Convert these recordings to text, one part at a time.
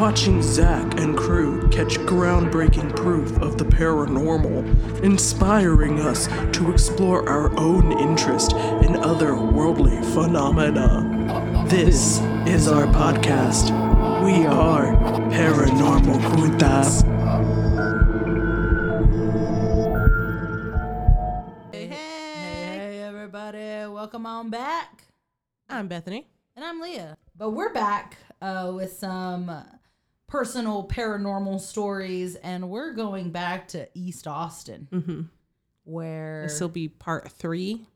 Watching Zak and crew catch groundbreaking proof of the paranormal, inspiring us to explore our own interest in other worldly phenomena. This is our podcast. We are Paranormal Cuentas. Hey, hey, everybody, welcome on back. I'm Bethany. And I'm Leah. But we're back uh, with some personal paranormal stories, and we're going back to East Austin, Mm-hmm. where. This will be part three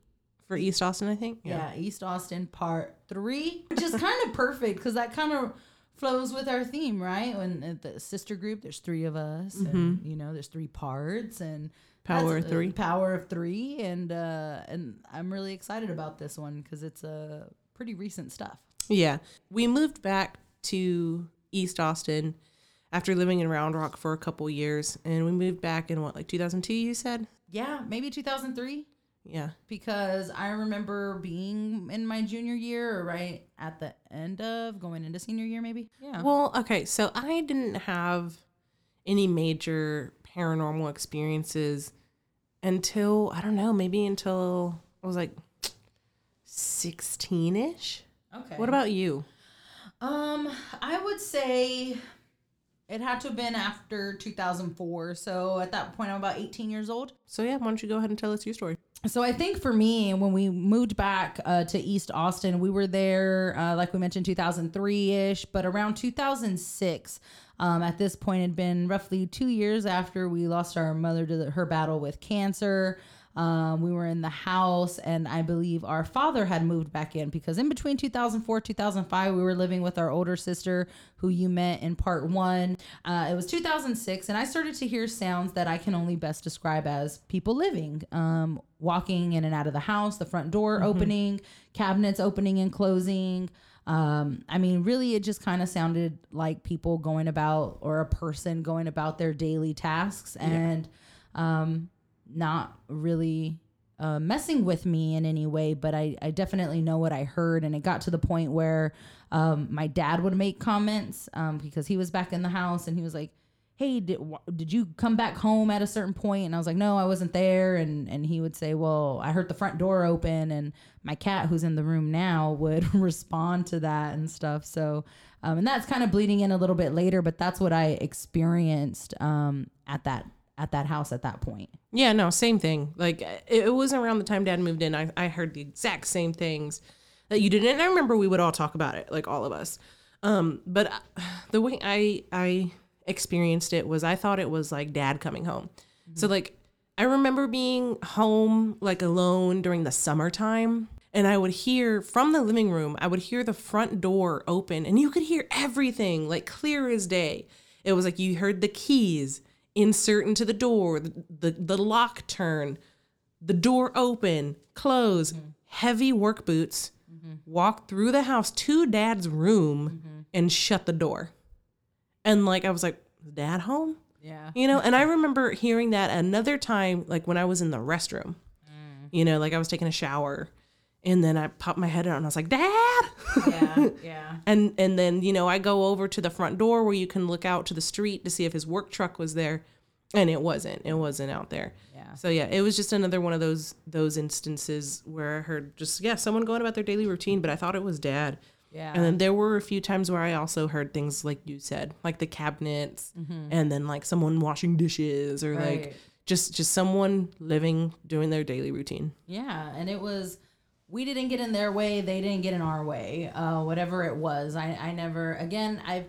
for East Austin, I think. yeah, East Austin part three, which is kind of perfect because that kind of flows with our theme, right? When the sister group, there's three of us, and you know, there's three parts, and Power of three. uh, power of three, and uh, and I'm really excited about this one because it's a uh, pretty recent stuff. Yeah. We moved back to East Austin after living in Round Rock for a couple years, and we moved back in what, like 2002, you said? Yeah, maybe 2003 Yeah. because I remember being in my junior year or right at the end of going into senior year, maybe. Yeah. Well, okay, so I didn't have any major paranormal experiences until, I don't know, maybe until I was like 16 ish. okay. What about you? Um, I would say it had to have been after 2004. So at that point, I'm about 18 years old. So, yeah, why don't you go ahead and tell us your story? So I think for me, when we moved back uh, to East Austin, we were there, uh, like we mentioned, 2003 ish, but around 2006. Um, at this point, it had been roughly two years after we lost our mother to the, her battle with cancer. Um, we were in the house, and I believe our father had moved back in because in between 2004 2005, we were living with our older sister, who you met in part one. Uh, it was 2006, and I started to hear sounds that I can only best describe as people living, um, walking in and out of the house, the front door opening, cabinets opening and closing. Um, I mean, really, it just kind of sounded like people going about or a person going about their daily tasks and um, not really uh, messing with me in any way. But I, I definitely know what I heard. And it got to the point where um, my dad would make comments um, because he was back in the house and he was like, hey did, did you come back home at a certain point? point and i was like no i wasn't there and and he would say well i heard the front door open and my cat who's in the room now would respond to that and stuff so um, and that's kind of bleeding in a little bit later but that's what i experienced um, at that at that house at that point Yeah, no, same thing. Like it, it was around the time dad moved in. I, I heard the exact same things that you did. And I remember we would all talk about it, like all of us. Um, but the way I I experienced it was I thought it was like dad coming home. So like I remember being home like alone during the summertime and I would hear from the living room, I would hear the front door open and you could hear everything like clear as day. It was like you heard the keys insert into the door, the, the, the lock turn, the door open, close, mm-hmm. heavy work boots, mm-hmm. walk through the house to dad's room mm-hmm. and shut the door. And like I was like, "Is dad home? yeah You know, and I remember hearing that another time, like when I was in the restroom, mm. you know, like I was taking a shower and then I popped my head out and I was like, Dad. Yeah yeah and and then, you know, I go over to the front door where you can look out to the street to see if his work truck was there. And it wasn't. It wasn't out there. Yeah. So yeah, it was just another one of those those instances where I heard just yeah, someone going about their daily routine, but I thought it was dad. yeah And then there were a few times where I also heard things like you said, like the cabinets, and then like someone washing dishes, or Mm-hmm. Right. like just just someone living doing their daily routine. Yeah, and it was we didn't get in their way, they didn't get in our way. Uh, whatever it was, I I never again I've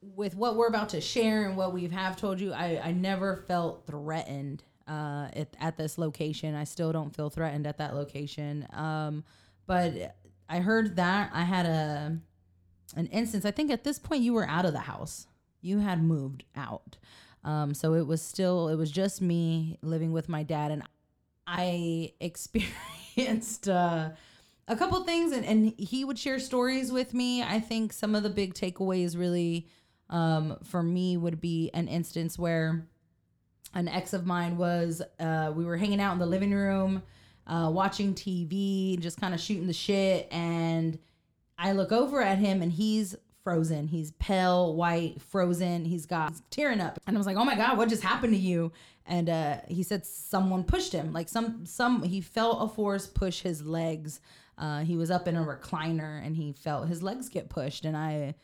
with what we're about to share and what we have told you, I I never felt threatened uh at, at this location. I still don't feel threatened at that location. Um, but I heard that I had a an instance. I think at this point you were out of the house. You had moved out. Um, so it was still it was just me living with my dad and I experienced uh a couple things, and, and he would share stories with me. I think some of the big takeaways really um, for me would be an instance where an ex of mine was uh, we were hanging out in the living room uh, watching tv just kind of shooting the shit and i look over at him and he's frozen he's pale white frozen he's got he's tearing up and i was like oh my god what just happened to you and uh, he said someone pushed him like some some he felt a force push his legs uh, he was up in a recliner and he felt his legs get pushed and i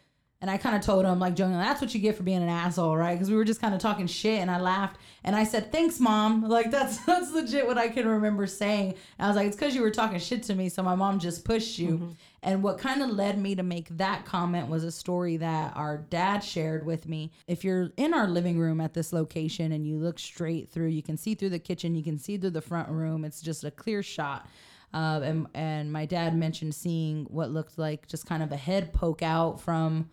and I kind of told him, like, jokingly, that's what you get for being an asshole, right? Because we were just kind of talking shit, and I laughed, and I said, "Thanks, mom." Like that's that's legit what I can remember saying. And I was like, "It's because you were talking shit to me, so my mom just pushed you." Mm-hmm. And what kind of led me to make that comment was a story that our dad shared with me. If you're in our living room at this location and you look straight through, you can see through the kitchen, you can see through the front room. It's just a clear shot. Uh, and and my dad mentioned seeing what looked like just kind of a head poke out from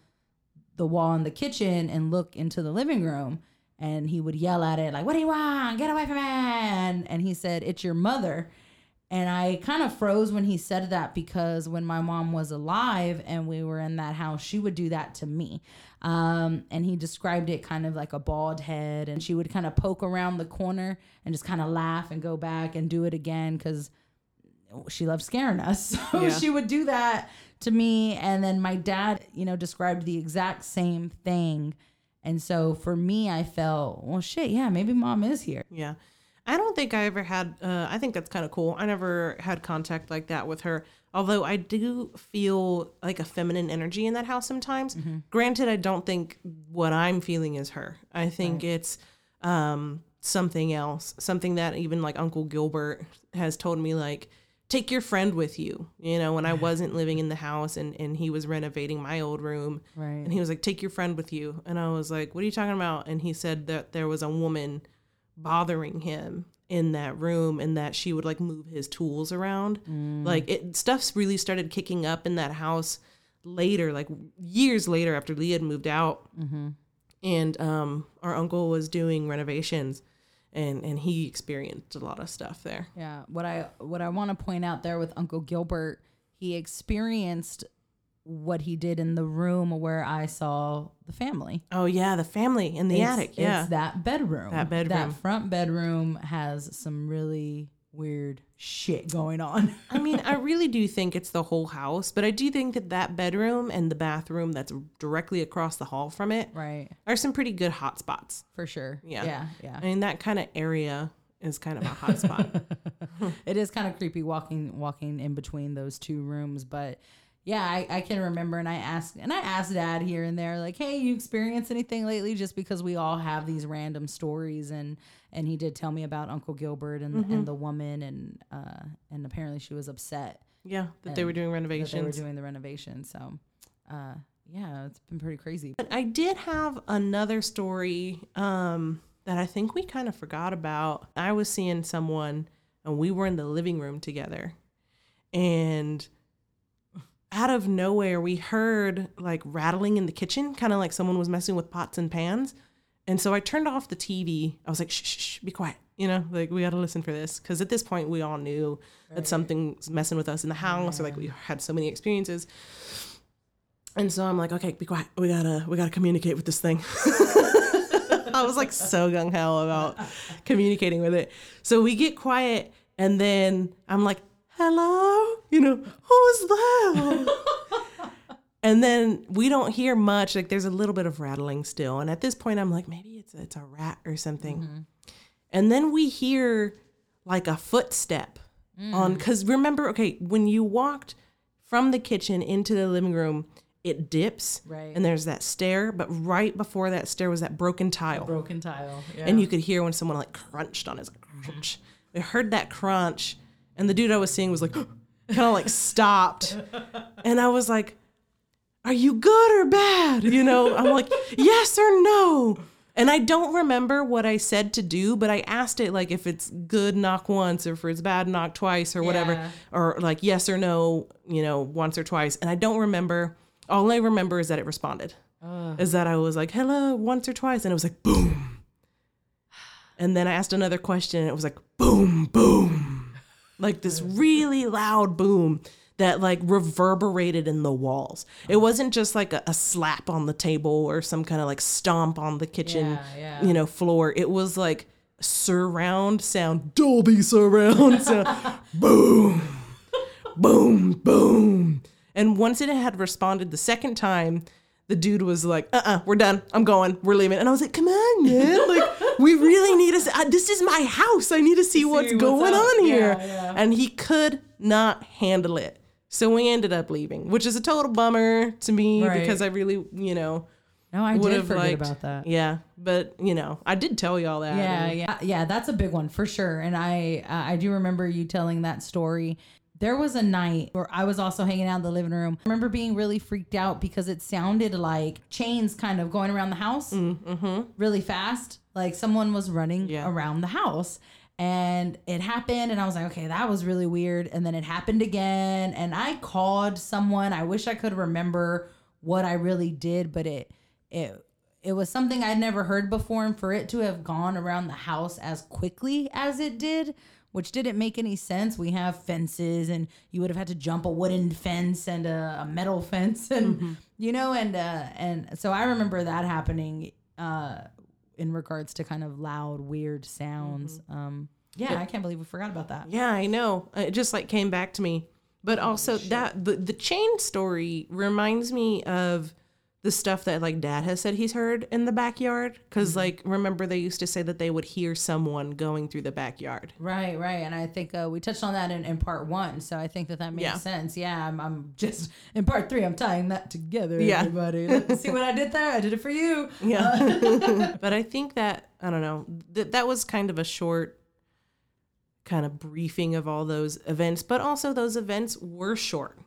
the wall in the kitchen and look into the living room and he would yell at it like what do you want get away from me and, and he said it's your mother and i kind of froze when he said that because when my mom was alive and we were in that house she would do that to me um, and he described it kind of like a bald head and she would kind of poke around the corner and just kind of laugh and go back and do it again because she loved scaring us so yeah. she would do that to me. And then my dad, you know, described the exact same thing. And so for me, I felt, well, shit, yeah, maybe mom is here. Yeah. I don't think I ever had, uh, I think that's kind of cool. I never had contact like that with her. Although I do feel like a feminine energy in that house sometimes. Mm-hmm. Granted, I don't think what I'm feeling is her. I think right. it's um, something else, something that even like Uncle Gilbert has told me, like, take your friend with you. You know, when I wasn't living in the house and, and he was renovating my old room. Right. And he was like, take your friend with you. And I was like, what are you talking about? And he said that there was a woman bothering him in that room and that she would like move his tools around. Mm. Like it stuff's really started kicking up in that house later, like years later after Lee had moved out. Mm-hmm. And um, our uncle was doing renovations and and he experienced a lot of stuff there. Yeah, what I what I want to point out there with Uncle Gilbert, he experienced what he did in the room where I saw the family. Oh yeah, the family in the it's, attic. Yeah, it's that bedroom. That bedroom. That front bedroom has some really weird shit going on. I mean, I really do think it's the whole house, but I do think that that bedroom and the bathroom that's directly across the hall from it, right, are some pretty good hot spots for sure. Yeah, yeah, yeah. I mean, that kind of area is kind of a hot spot. it is kind of creepy walking walking in between those two rooms, but yeah, I, I can remember and I asked and I asked dad here and there, like, hey, you experienced anything lately? Just because we all have these random stories and and he did tell me about Uncle Gilbert and, mm-hmm. and the woman and uh and apparently she was upset. Yeah, that they were doing renovations. they were doing the renovation. So uh yeah, it's been pretty crazy. But I did have another story um that I think we kind of forgot about. I was seeing someone and we were in the living room together. And out of nowhere, we heard like rattling in the kitchen, kind of like someone was messing with pots and pans. And so I turned off the TV. I was like, shh, shh, shh be quiet. You know, like we got to listen for this. Cause at this point, we all knew right. that something's messing with us in the house, yeah. or like we had so many experiences. And so I'm like, okay, be quiet. We gotta, we gotta communicate with this thing. I was like so gung ho about communicating with it. So we get quiet, and then I'm like, hello, you know, who's there? and then we don't hear much. Like there's a little bit of rattling still. And at this point, I'm like, maybe it's a, it's a rat or something. Mm-hmm. And then we hear like a footstep mm. on because remember, okay, when you walked from the kitchen into the living room, it dips right. and there's that stair but right before that stair was that broken tile the broken tile yeah. and you could hear when someone like crunched on it like, crunch. we heard that crunch and the dude I was seeing was like, kind of like stopped. And I was like, Are you good or bad? You know, I'm like, Yes or no. And I don't remember what I said to do, but I asked it like if it's good, knock once, or if it's bad, knock twice, or whatever, yeah. or like yes or no, you know, once or twice. And I don't remember. All I remember is that it responded. Uh. Is that I was like, hello, once or twice, and it was like, boom. And then I asked another question, and it was like, boom, boom like this really loud boom that like reverberated in the walls. It wasn't just like a, a slap on the table or some kind of like stomp on the kitchen, Yeah, yeah. you know, floor. It was like surround sound, Dolby surround sound, boom, boom, boom. And once it had responded the second time, the dude was like, "Uh, uh-uh, we're done. I'm going. We're leaving." And I was like, "Come on, man! Like, we really need to. Uh, this is my house. I need to see, what's, what's going up. on here." Yeah, yeah. And he could not handle it, so we ended up leaving, which is a total bummer to me Right. because I really, you know, No, I would have forget liked about that. Yeah, but you know, I did tell y'all that. Yeah, and- yeah, yeah. That's a big one for sure. And I, uh, I do remember you telling that story. There was a night where I was also hanging out in the living room. I remember being really freaked out because it sounded like chains kind of going around the house mm, mm-hmm. really fast. Like someone was running Yeah. around the house. And it happened, and I was like, okay, that was really weird. And then it happened again, and I called someone. I wish I could remember what I really did, but it, it, it was something I'd never heard before, and for it to have gone around the house as quickly as it did, which didn't make any sense. We have fences, and you would have had to jump a wooden fence and a, a metal fence, and you know, and uh, and so I remember that happening uh, in regards to kind of loud, weird sounds. Um, yeah, I can't believe we forgot about that. Yeah, I know. It just like came back to me. But also that the the chain story reminds me of the stuff that like dad has said he's heard in the backyard cuz like remember they used to say that they would hear someone going through the backyard. Right, right, and I think uh, we touched on that in, in part one, so I think that that makes Yeah. sense. Yeah, I'm, I'm just in part three. I'm tying that together. Yeah. everybody, see what I did there? I did it for you. Yeah. but I think that I don't know. That that was kind of a short kind of briefing of all those events, but also those events were short.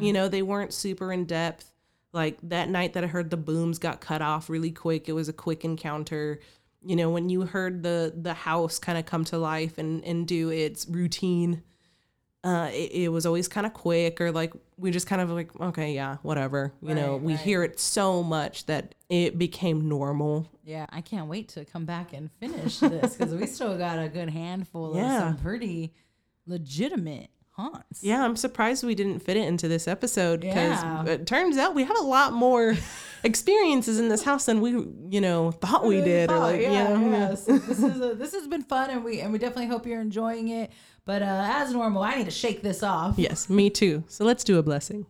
You know, they weren't super in depth. Like that night that I heard the booms got cut off really quick. It was a quick encounter. You know, when you heard the the house kind of come to life and and do its routine, uh, it, it was always kind of quick or like we just kind of like okay, yeah, whatever. You know, we right. hear it so much that it became normal. Yeah, I can't wait to come back and finish this because we still got a good handful Yeah. of some pretty legitimate haunts. Yeah, I'm surprised we didn't fit it into this episode because Yeah. it turns out we have a lot more experiences in this house than we, you know, thought we did. Or Oh, like, yeah, you know, yeah. So this is a, this has been fun, and we and we definitely hope you're enjoying it. But uh, as normal, I need to shake this off. Yes, me too. So let's do a blessing.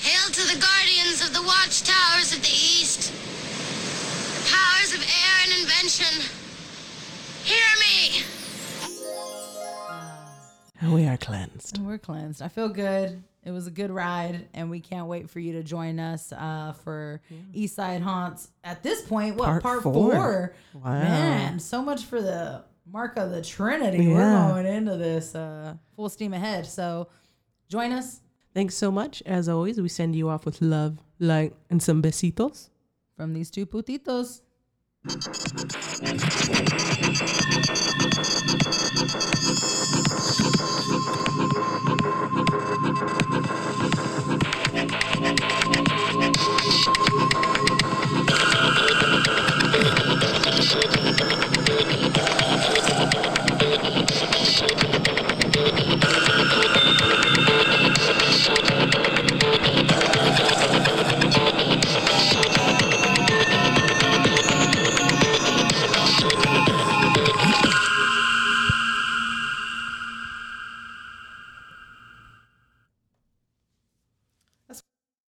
Hail to the guardians of the watchtowers of the east, the powers of air and invention. Hear me! And we are cleansed. And we're cleansed. I feel good. It was a good ride, and we can't wait for you to join us uh, for East Side Haunts. At this point, what Part part, four. four? Wow. Man, so much for the mark of the Trinity. Yeah. We're going into this uh, full steam ahead. So join us Thanks so much. As always, we send you off with love, light, and some besitos. from these two putitos.